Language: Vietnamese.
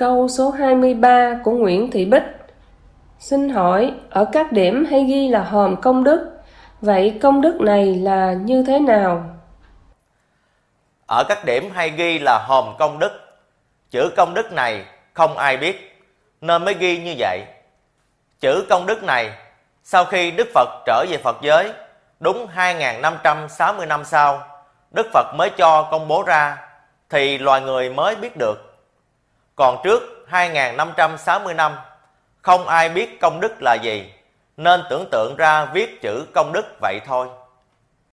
Câu số 23 của Nguyễn Thị Bích Xin hỏi, ở các điểm hay ghi là hòm công đức, vậy công đức này là như thế nào? Ở các điểm hay ghi là hòm công đức. Chữ công đức này không ai biết, nên mới ghi như vậy. Chữ công đức này, sau khi Đức Phật trở về Phật giới, đúng 2.560 năm sau, Đức Phật mới cho công bố ra, thì loài người mới biết được. Còn trước 2.560 năm, không ai biết công đức là gì, nên tưởng tượng ra viết chữ công đức vậy thôi.